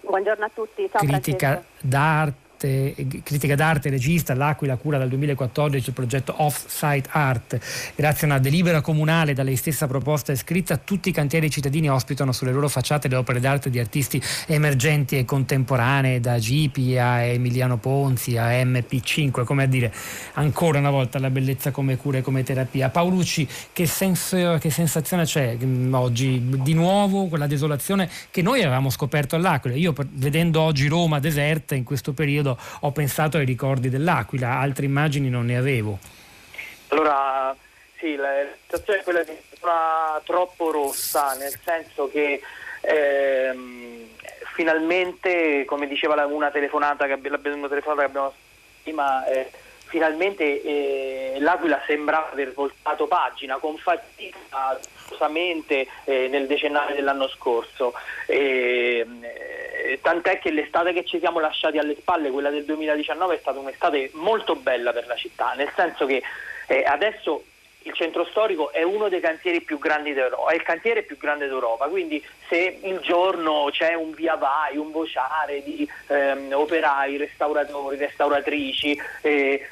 S9: Buongiorno a tutti, ciao
S3: Critica
S9: Francesco.
S3: d'arte d'arte, critica d'arte, regista, l'Aquila cura dal 2014 il progetto Off-Site Art. Grazie a una delibera comunale da lei stessa proposta e scritta, tutti i cantieri cittadini ospitano sulle loro facciate le opere d'arte di artisti emergenti e contemporanee, da Gipi a Emiliano Ponzi a MP5, come a dire ancora una volta la bellezza come cura e come terapia. Paolucci, che, senso, che sensazione c'è mm, oggi? Di nuovo quella desolazione che noi avevamo scoperto all'Aquila. Io vedendo oggi Roma deserta in questo periodo parlando ho pensato ai ricordi dell'Aquila, altre immagini non ne avevo.
S8: Allora, sì, la situazione è quella di una troppo rossa, nel senso che ehm, finalmente, come diceva una telefonata che, una telefonata che abbiamo prima, eh, finalmente eh, l'Aquila sembra aver voltato pagina con fatica eh, nel decennale dell'anno scorso. Eh, tant'è che l'estate che ci siamo lasciati alle spalle, quella del 2019, è stata un'estate molto bella per la città, nel senso che eh, adesso il centro storico è uno dei cantieri più grandi d'Europa, è il cantiere più grande d'Europa, quindi se il giorno c'è un via vai, un vociare di ehm, operai, restauratori, restauratrici, eh,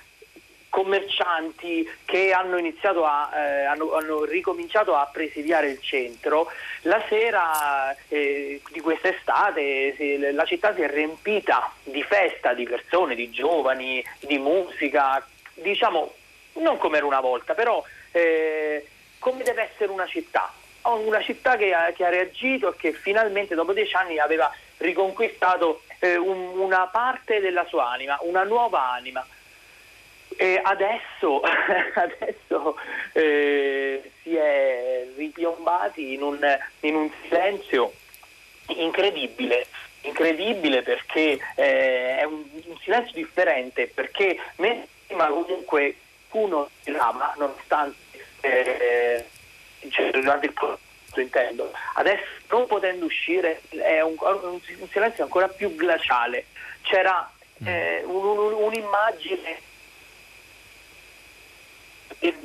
S8: commercianti che hanno iniziato a eh, hanno, hanno, ricominciato a presidiare il centro. La sera eh, di quest'estate si, la città si è riempita di festa di persone, di giovani, di musica diciamo non come era una volta però eh, come deve essere una città. Una città che ha, che ha, reagito e che finalmente dopo dieci anni aveva riconquistato eh, un, una parte della sua anima una nuova anima e adesso, adesso eh, si è ripiombati in un, in un silenzio incredibile incredibile perché eh, è un, un, silenzio differente perché prima comunque uno tirava nonostante eh, cioè, durante il processo intendo adesso non potendo uscire è un, un, un silenzio ancora più glaciale c'era mm. eh, un'immagine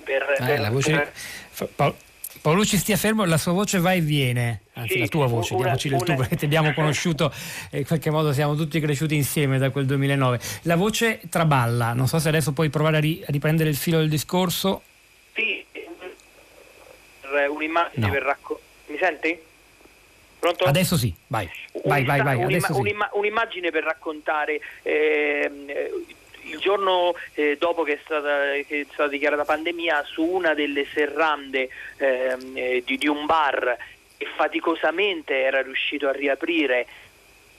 S3: per, eh, la voce... per... Paolucci stia fermo, la sua voce va e viene, anzi sì, la tua voce, una, diamoci del tu perché ti abbiamo conosciuto e in qualche modo siamo tutti cresciuti insieme da quel 2009. La voce traballa, non so se adesso puoi provare a, ri- a riprendere il filo del discorso.
S8: Sì, un'immagine no. per raccontare... Mi senti? Pronto?
S3: Adesso sì, vai, vai, vai, vai. Un'imma-
S8: sì. un'imma- un'immagine per raccontare eh, il giorno eh, dopo che è, stata, che è, stata, dichiarata pandemia su una delle serrande ehm, eh, di, di, un bar che faticosamente era riuscito a riaprire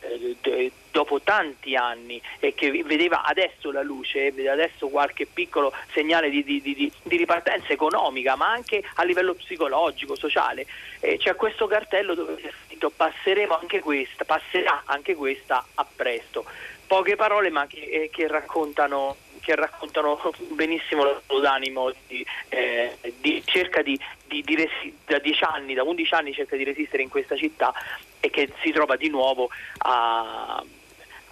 S8: eh, dopo tanti anni e che vedeva adesso la luce, vedeva adesso qualche piccolo segnale di, di, di, di ripartenza economica, ma anche a livello psicologico, sociale. E c'è questo cartello dove è scritto passeremo anche questa, passerà anche questa a presto poche parole ma che, eh, che, raccontano, che raccontano, benissimo lo d'animo di, eh, di, cerca di, di, resi- da 10 anni, da 11 anni cerca di resistere in questa città e che si trova di nuovo a,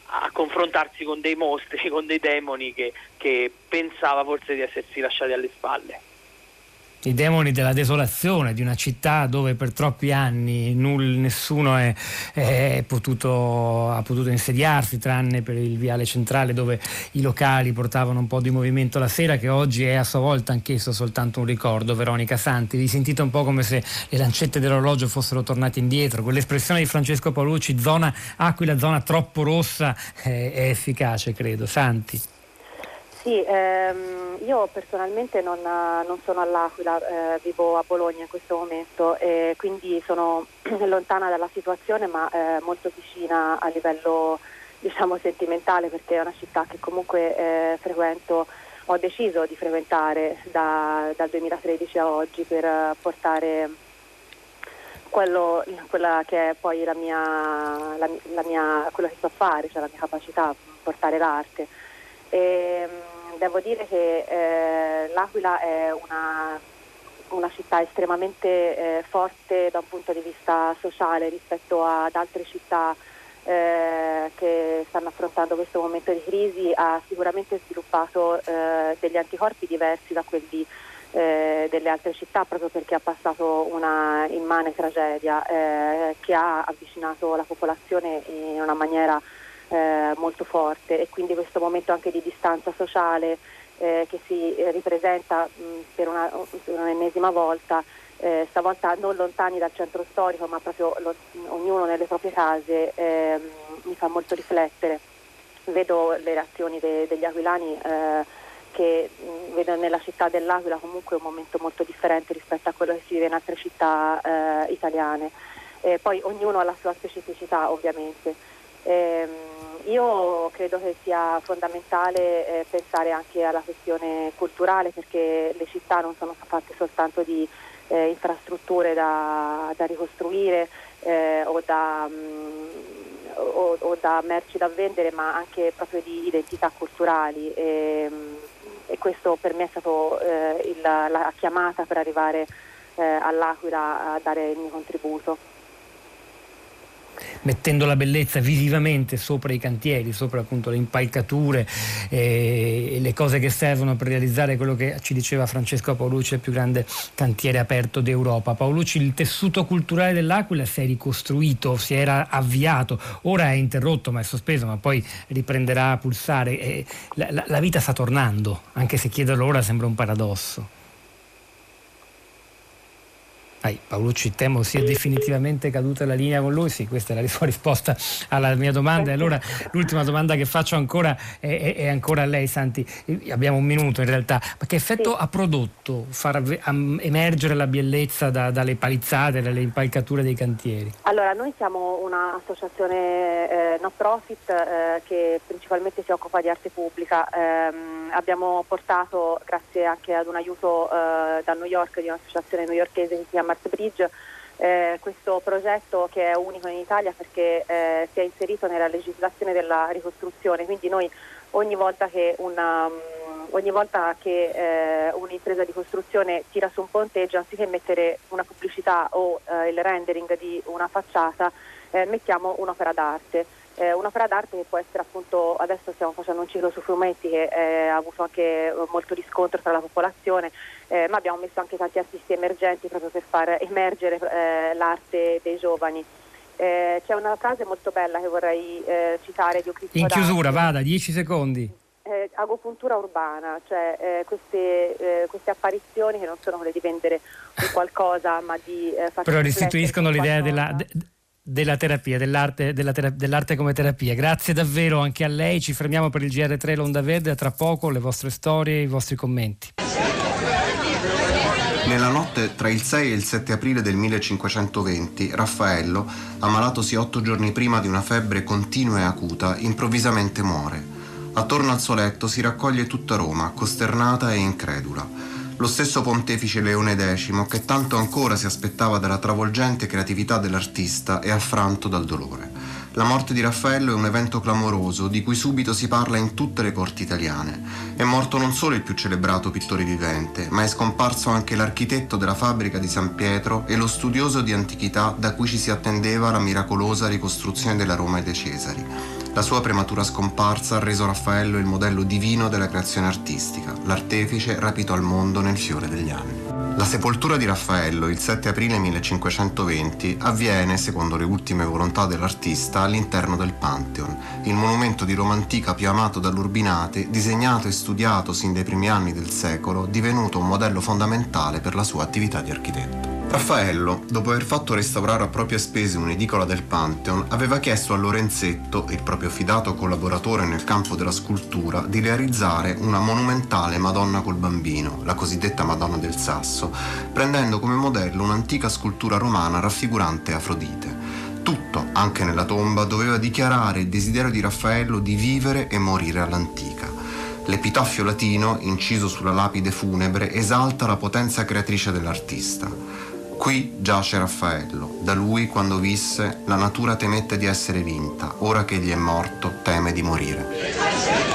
S8: a confrontarsi con dei mostri, con dei demoni che, che pensava forse di essersi lasciati alle spalle
S3: i demoni della desolazione di una città dove per troppi anni null, nessuno è, è potuto, ha potuto insediarsi tranne per il viale centrale dove i locali portavano un po' di movimento la sera che oggi è a sua volta anch'esso soltanto un ricordo. Veronica Santi vi sentite un po' come se le lancette dell'orologio fossero tornate indietro? Quell'espressione di Francesco Paolucci zona Aquila zona troppo rossa è, è efficace credo. Santi
S9: sì, ehm, io personalmente non, non sono all'Aquila, eh, vivo a Bologna in questo momento e quindi sono lontana dalla situazione ma eh, molto vicina a livello diciamo, sentimentale perché è una città che comunque eh, frequento, ho deciso di frequentare da, dal 2013 a oggi per portare quello, quella che è poi la mia, la, la mia, quello che so fare, cioè la mia capacità, portare l'arte. E, ehm, devo dire che eh, l'Aquila è una, una città estremamente eh, forte da un punto di vista sociale rispetto ad altre città eh, che stanno affrontando questo momento di crisi, ha sicuramente sviluppato eh, degli anticorpi diversi da quelli eh, delle altre città proprio perché ha passato una immane tragedia eh, che ha avvicinato la popolazione in una maniera eh, molto forte e quindi questo momento anche di distanza sociale eh, che si ripresenta mh, per, una, per, un'ennesima volta, eh, stavolta non lontani dal centro storico ma proprio lo, ognuno nelle proprie case, ehm, mi fa molto riflettere. Vedo le reazioni de, degli aquilani eh, che mh, vedo nella città dell'Aquila comunque un momento molto differente rispetto a quello che si vive in altre città eh, italiane. poi ognuno ha la sua specificità ovviamente Ehm, io credo che sia fondamentale eh, pensare anche alla questione culturale perché le città non sono fatte soltanto di eh, infrastrutture da, da ricostruire eh, o, da, mh, mm, o, o, da, merci da vendere ma anche proprio di identità culturali. E, mm, e questo per me è stato eh, il, la chiamata per arrivare eh, all'Aquila a dare il mio contributo
S3: mettendo la bellezza visivamente sopra i cantieri, sopra appunto le impalcature e le cose che servono per realizzare quello che ci diceva Francesco Paolucci, il più grande cantiere aperto d'Europa. Paolucci, il tessuto culturale dell'Aquila si è ricostruito, si era avviato, ora è interrotto ma è sospeso, ma poi riprenderà a pulsare. La, la, la vita sta tornando, anche se chiederlo ora sembra un paradosso. Ai, Paolucci temo sia definitivamente caduta la linea con lui, sì questa è la sua risposta alla mia domanda. E allora l'ultima domanda che faccio ancora è, è, ancora a lei Santi, abbiamo un minuto in realtà, ma che effetto sì. ha prodotto far emergere la bellezza da, dalle palizzate, dalle impalcature dei cantieri?
S9: Allora noi siamo un'associazione eh, no profit eh, che principalmente si occupa di arte pubblica, eh, abbiamo portato grazie anche ad un aiuto eh, da New York di un'associazione newyorkese che si chiama Mars Bridge, eh, questo progetto che è unico in Italia perché eh, si è inserito nella legislazione della ricostruzione, quindi noi ogni volta che, una, um, ogni volta che eh, un'impresa di costruzione tira su un ponteggio, anziché mettere una pubblicità o eh, il rendering di una facciata, eh, mettiamo un'opera d'arte eh, un'opera d'arte che può essere appunto, adesso stiamo facendo un ciclo su fumetti che eh, ha avuto anche molto riscontro tra la popolazione, eh, ma abbiamo messo anche tanti artisti emergenti proprio per far emergere eh, l'arte dei giovani. Eh, c'è una frase molto bella che vorrei eh, citare di Cristo
S3: In chiusura, vada, 10 secondi.
S9: Eh, agopuntura urbana, cioè eh, queste, eh, queste, apparizioni che non sono quelle di vendere un qualcosa ma di eh, far
S3: Però restituiscono l'idea della, de, della terapia, dell'arte, della tera- dell'arte, come terapia. Grazie davvero anche a lei, ci fermiamo per il GR3 L'Onda Verde, a tra poco le vostre storie i vostri commenti.
S10: Nella notte tra il 6 e il 7 aprile del 1520, Raffaello, ammalatosi otto giorni prima di una febbre continua e acuta, improvvisamente muore. Attorno al suo letto si raccoglie tutta Roma, costernata e incredula lo stesso pontefice Leone X che tanto ancora si aspettava dalla travolgente creatività dell'artista e affranto dal dolore. La morte di Raffaello è un evento clamoroso di cui subito si parla in tutte le corti italiane. È morto non solo il più celebrato pittore vivente, ma è scomparso anche l'architetto della fabbrica di San Pietro e lo studioso di antichità da cui ci si attendeva la miracolosa ricostruzione della Roma e dei Cesari. La sua prematura scomparsa ha reso Raffaello il modello divino della creazione artistica, l'artefice rapito al mondo nel fiore degli anni. La sepoltura di Raffaello, il 7 aprile 1520, avviene, secondo le ultime volontà dell'artista, all'interno del Pantheon, il monumento di Roma antica più amato dall'Urbinate, disegnato e studiato sin dai primi anni del secolo, divenuto un modello fondamentale per la sua attività di architetto. Raffaello, dopo aver fatto restaurare a proprie spese un'edicola del Pantheon, aveva chiesto a Lorenzetto, il proprio fidato collaboratore nel campo della scultura, di realizzare una monumentale Madonna col bambino, la cosiddetta Madonna del Sasso, prendendo come modello un'antica scultura romana raffigurante Afrodite. Tutto, anche nella tomba, doveva dichiarare il desiderio di Raffaello di vivere e morire all'antica. L'epitaffio latino, inciso sulla lapide funebre, esalta la potenza creatrice dell'artista. Qui giace Raffaello, da lui quando visse la natura temette di essere vinta, ora che egli è morto teme di morire.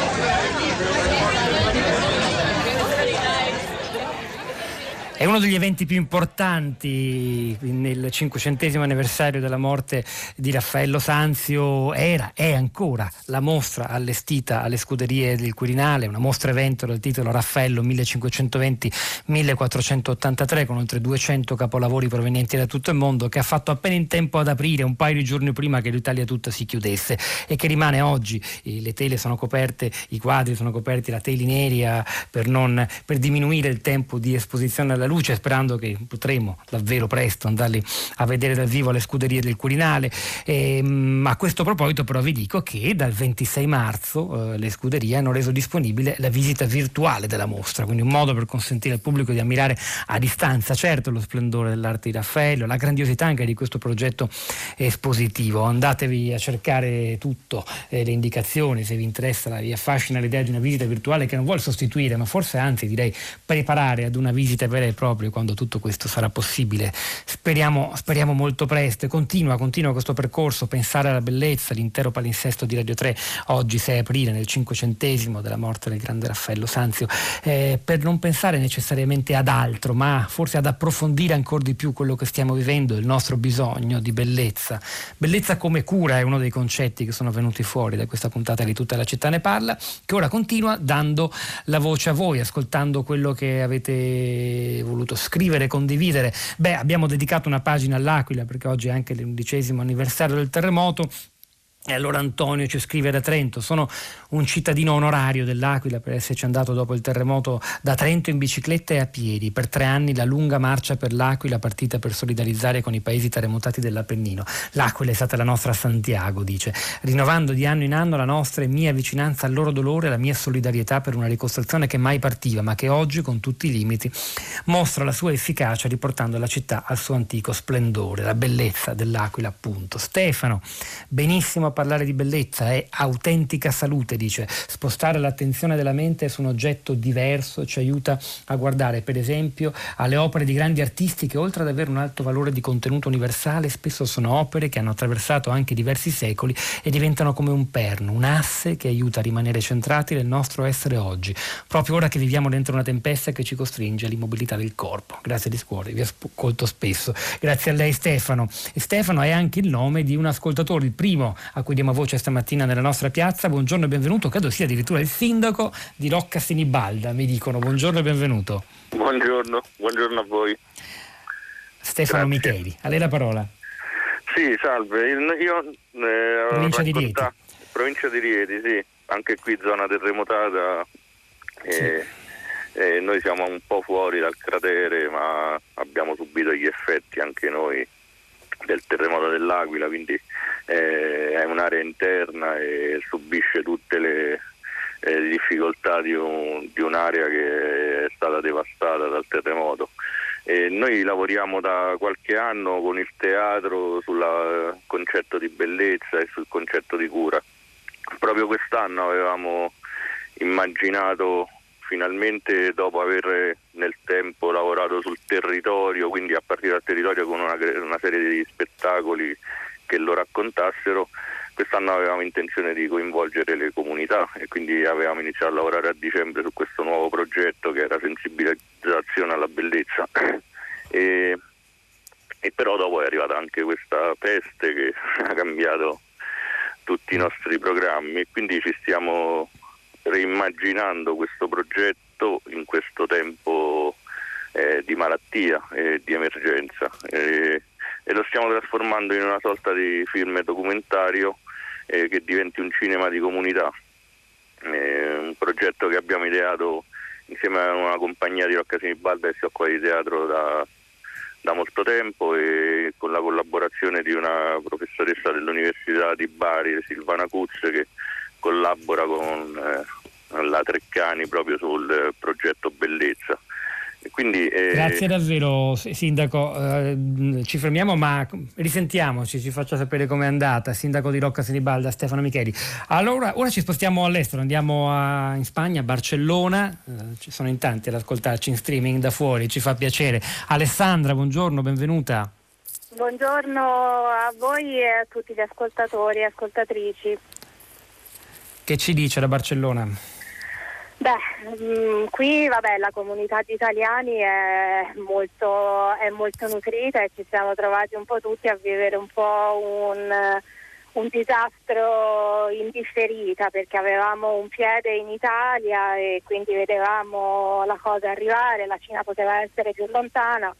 S3: È uno degli eventi più importanti nel cinquecentesimo anniversario della morte di Raffaello Sanzio. Era, è ancora la mostra allestita alle scuderie del Quirinale, una mostra evento dal titolo Raffaello 1520-1483 con oltre 200 capolavori provenienti da tutto il mondo che ha fatto appena in tempo ad aprire un paio di giorni prima che l'Italia tutta si chiudesse e che rimane oggi. Le tele sono coperte, i quadri sono coperti, la telineria per, non, per diminuire il tempo di esposizione alla luce sperando che potremo davvero presto andarli a vedere dal vivo alle scuderie del Quirinale. E, ehm, a questo proposito però vi dico che dal 26 marzo eh, le scuderie hanno reso disponibile la visita virtuale della mostra, quindi un modo per consentire al pubblico di ammirare a distanza certo lo splendore dell'arte di Raffaello, la grandiosità anche di questo progetto espositivo. Andatevi a cercare tutto, eh, le indicazioni, se vi interessa, vi affascina l'idea di una visita virtuale che non vuole sostituire, ma forse anzi direi preparare ad una visita vera e propria quando tutto questo sarà possibile. Speriamo, speriamo molto presto continua, continua questo percorso, pensare alla bellezza, l'intero palinsesto di Radio 3 oggi 6 aprile nel cinquecentesimo della morte del grande Raffaello Sanzio, eh, per non pensare necessariamente ad altro, ma forse ad approfondire ancora di più quello che stiamo vivendo, il nostro bisogno di bellezza. Bellezza come cura è uno dei concetti che sono venuti fuori da questa puntata di Tutta la città ne parla, che ora continua dando la voce a voi, ascoltando quello che avete voluto scrivere, condividere. Beh, abbiamo dedicato una pagina all'Aquila perché oggi è anche l'undicesimo anniversario del terremoto e allora Antonio ci scrive da Trento, sono un cittadino onorario dell'Aquila per esserci andato dopo il terremoto da Trento in bicicletta e a piedi. Per tre anni la lunga marcia per l'Aquila partita per solidarizzare con i paesi terremotati dell'Appennino. L'Aquila è stata la nostra Santiago, dice, rinnovando di anno in anno la nostra e mia vicinanza al loro dolore la mia solidarietà per una ricostruzione che mai partiva, ma che oggi, con tutti i limiti, mostra la sua efficacia riportando la città al suo antico splendore, la bellezza dell'Aquila appunto. Stefano, benissimo parlare di bellezza è autentica salute, dice. Spostare l'attenzione della mente su un oggetto diverso ci aiuta a guardare, per esempio, alle opere di grandi artisti che oltre ad avere un alto valore di contenuto universale, spesso sono opere che hanno attraversato anche diversi secoli e diventano come un perno, un asse che aiuta a rimanere centrati nel nostro essere oggi, proprio ora che viviamo dentro una tempesta che ci costringe all'immobilità del corpo. Grazie di scuole, vi ascolto spesso. Grazie a lei Stefano. E Stefano è anche il nome di un ascoltatore, il primo a cui diamo voce stamattina nella nostra piazza. Buongiorno e benvenuto, credo sia addirittura il sindaco di Rocca Sinibalda, mi dicono. Buongiorno e benvenuto.
S11: Buongiorno, buongiorno a voi.
S3: Stefano Grazie. Micheli, a lei la parola.
S11: Sì, salve. Io,
S3: eh, provincia di Rieti.
S11: Provincia di Rieti, sì. Anche qui zona terremotata. E, sì. e noi siamo un po' fuori dal cratere, ma abbiamo subito gli effetti anche noi del terremoto dell'Aquila, quindi eh, è un'area interna e subisce tutte le eh, difficoltà di, un, di, un'area che è stata devastata dal terremoto. E noi lavoriamo da qualche anno con il teatro sul concetto di bellezza e sul concetto di cura. Proprio quest'anno avevamo immaginato finalmente dopo aver nel tempo lavorato sul territorio, quindi a partire dal territorio con una, una serie di spettacoli che lo raccontassero. Quest'anno avevamo intenzione di coinvolgere le comunità e quindi avevamo iniziato a lavorare a dicembre su questo nuovo progetto che era sensibilizzazione alla bellezza. E, e però dopo è arrivata anche questa peste che ha cambiato tutti i nostri programmi e quindi ci stiamo reimmaginando questo progetto in questo tempo eh, di malattia e di emergenza. E, e lo stiamo trasformando in una sorta di film documentario eh, che diventi un cinema di comunità. Eh, un progetto che abbiamo ideato insieme a una compagnia di Rocca Sinibalda che si occupa di teatro da, da molto tempo e con la collaborazione di una professoressa dell'Università di Bari, Silvana Cuz, che collabora con eh, la Treccani proprio sul progetto Bellezza. Quindi,
S3: eh... Grazie davvero Sindaco, eh, ci fermiamo ma risentiamoci, ci faccia sapere com'è andata, Sindaco di Rocca Senibalda Stefano Micheli. Allora, ora ci spostiamo all'estero, andiamo a, in Spagna, a Barcellona, eh, ci sono in tanti ad ascoltarci in streaming da fuori, ci fa piacere. Alessandra, buongiorno, benvenuta.
S12: Buongiorno a voi e a tutti gli ascoltatori e ascoltatrici.
S3: Che ci dice da Barcellona?
S12: Beh, mm, qui vabbè, la comunità di italiani è molto, è molto, nutrita e ci siamo trovati un po' tutti a vivere un po' un, un disastro indifferita perché avevamo un piede in Italia e quindi vedevamo la cosa arrivare, la Cina poteva essere più lontana,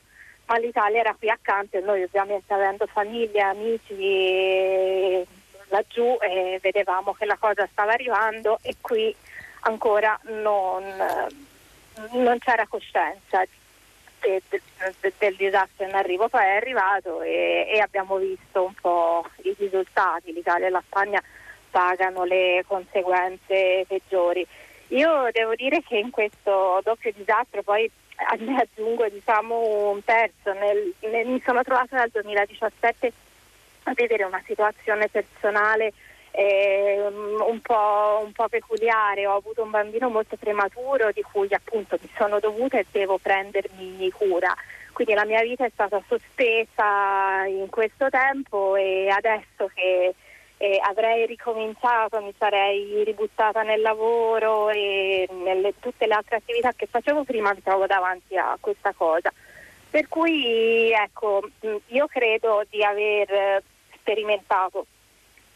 S12: ma l'Italia era qui accanto e noi ovviamente avendo famiglie, amici laggiù e vedevamo che la cosa stava arrivando e qui ancora non, non c'era coscienza. de, de, del disastro in arrivo, poi è arrivato e, e, abbiamo visto un po' i risultati, l'Italia e la Spagna pagano le conseguenze peggiori. Io devo dire che in questo doppio disastro poi ne aggiungo diciamo, un terzo, nel, nel, mi sono trovata nel 2017 a vedere una situazione personale eh, un, po', un, po', peculiare, ho avuto un bambino molto prematuro di cui appunto mi sono dovuta e devo prendermi cura. Quindi la mia vita è stata sospesa in questo tempo e adesso che eh, avrei ricominciato, mi sarei ributtata nel lavoro e nelle tutte le altre attività che facevo prima mi trovo davanti a questa cosa. Per cui ecco, io credo di aver sperimentato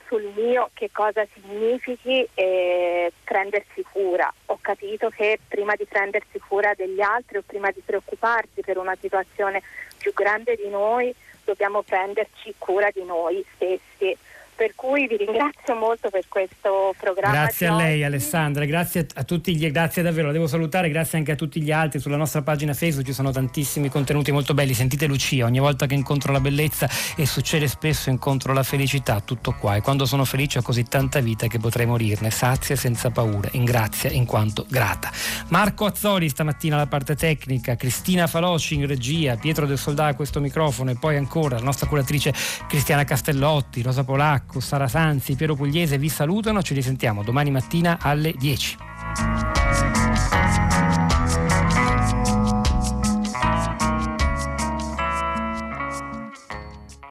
S12: sul mio che cosa significhi eh, prendersi cura. Ho capito che prima di prendersi cura degli altri o prima di preoccuparsi per una situazione più grande di noi, dobbiamo prenderci cura di noi stessi per cui vi ringrazio molto per questo programma.
S3: Grazie a lei Alessandra, grazie a tutti gli, grazie davvero, la devo salutare, grazie anche a tutti gli altri, sulla nostra pagina Facebook ci sono tantissimi contenuti molto belli, sentite Lucia, ogni volta che incontro la bellezza e succede spesso incontro la felicità, tutto qua. E quando sono felice ho così tanta vita che potrei morirne, sazia senza paura, in grazia in quanto grata. Marco Azzoli stamattina alla parte tecnica, Cristina Faloci in regia, Pietro del Soldà a questo microfono. E poi ancora la nostra curatrice Cristiana Castellotti, Rosa Polacco, Sacco, Sara Sanzi, Piero Pugliese vi salutano, ci risentiamo domani mattina alle 10.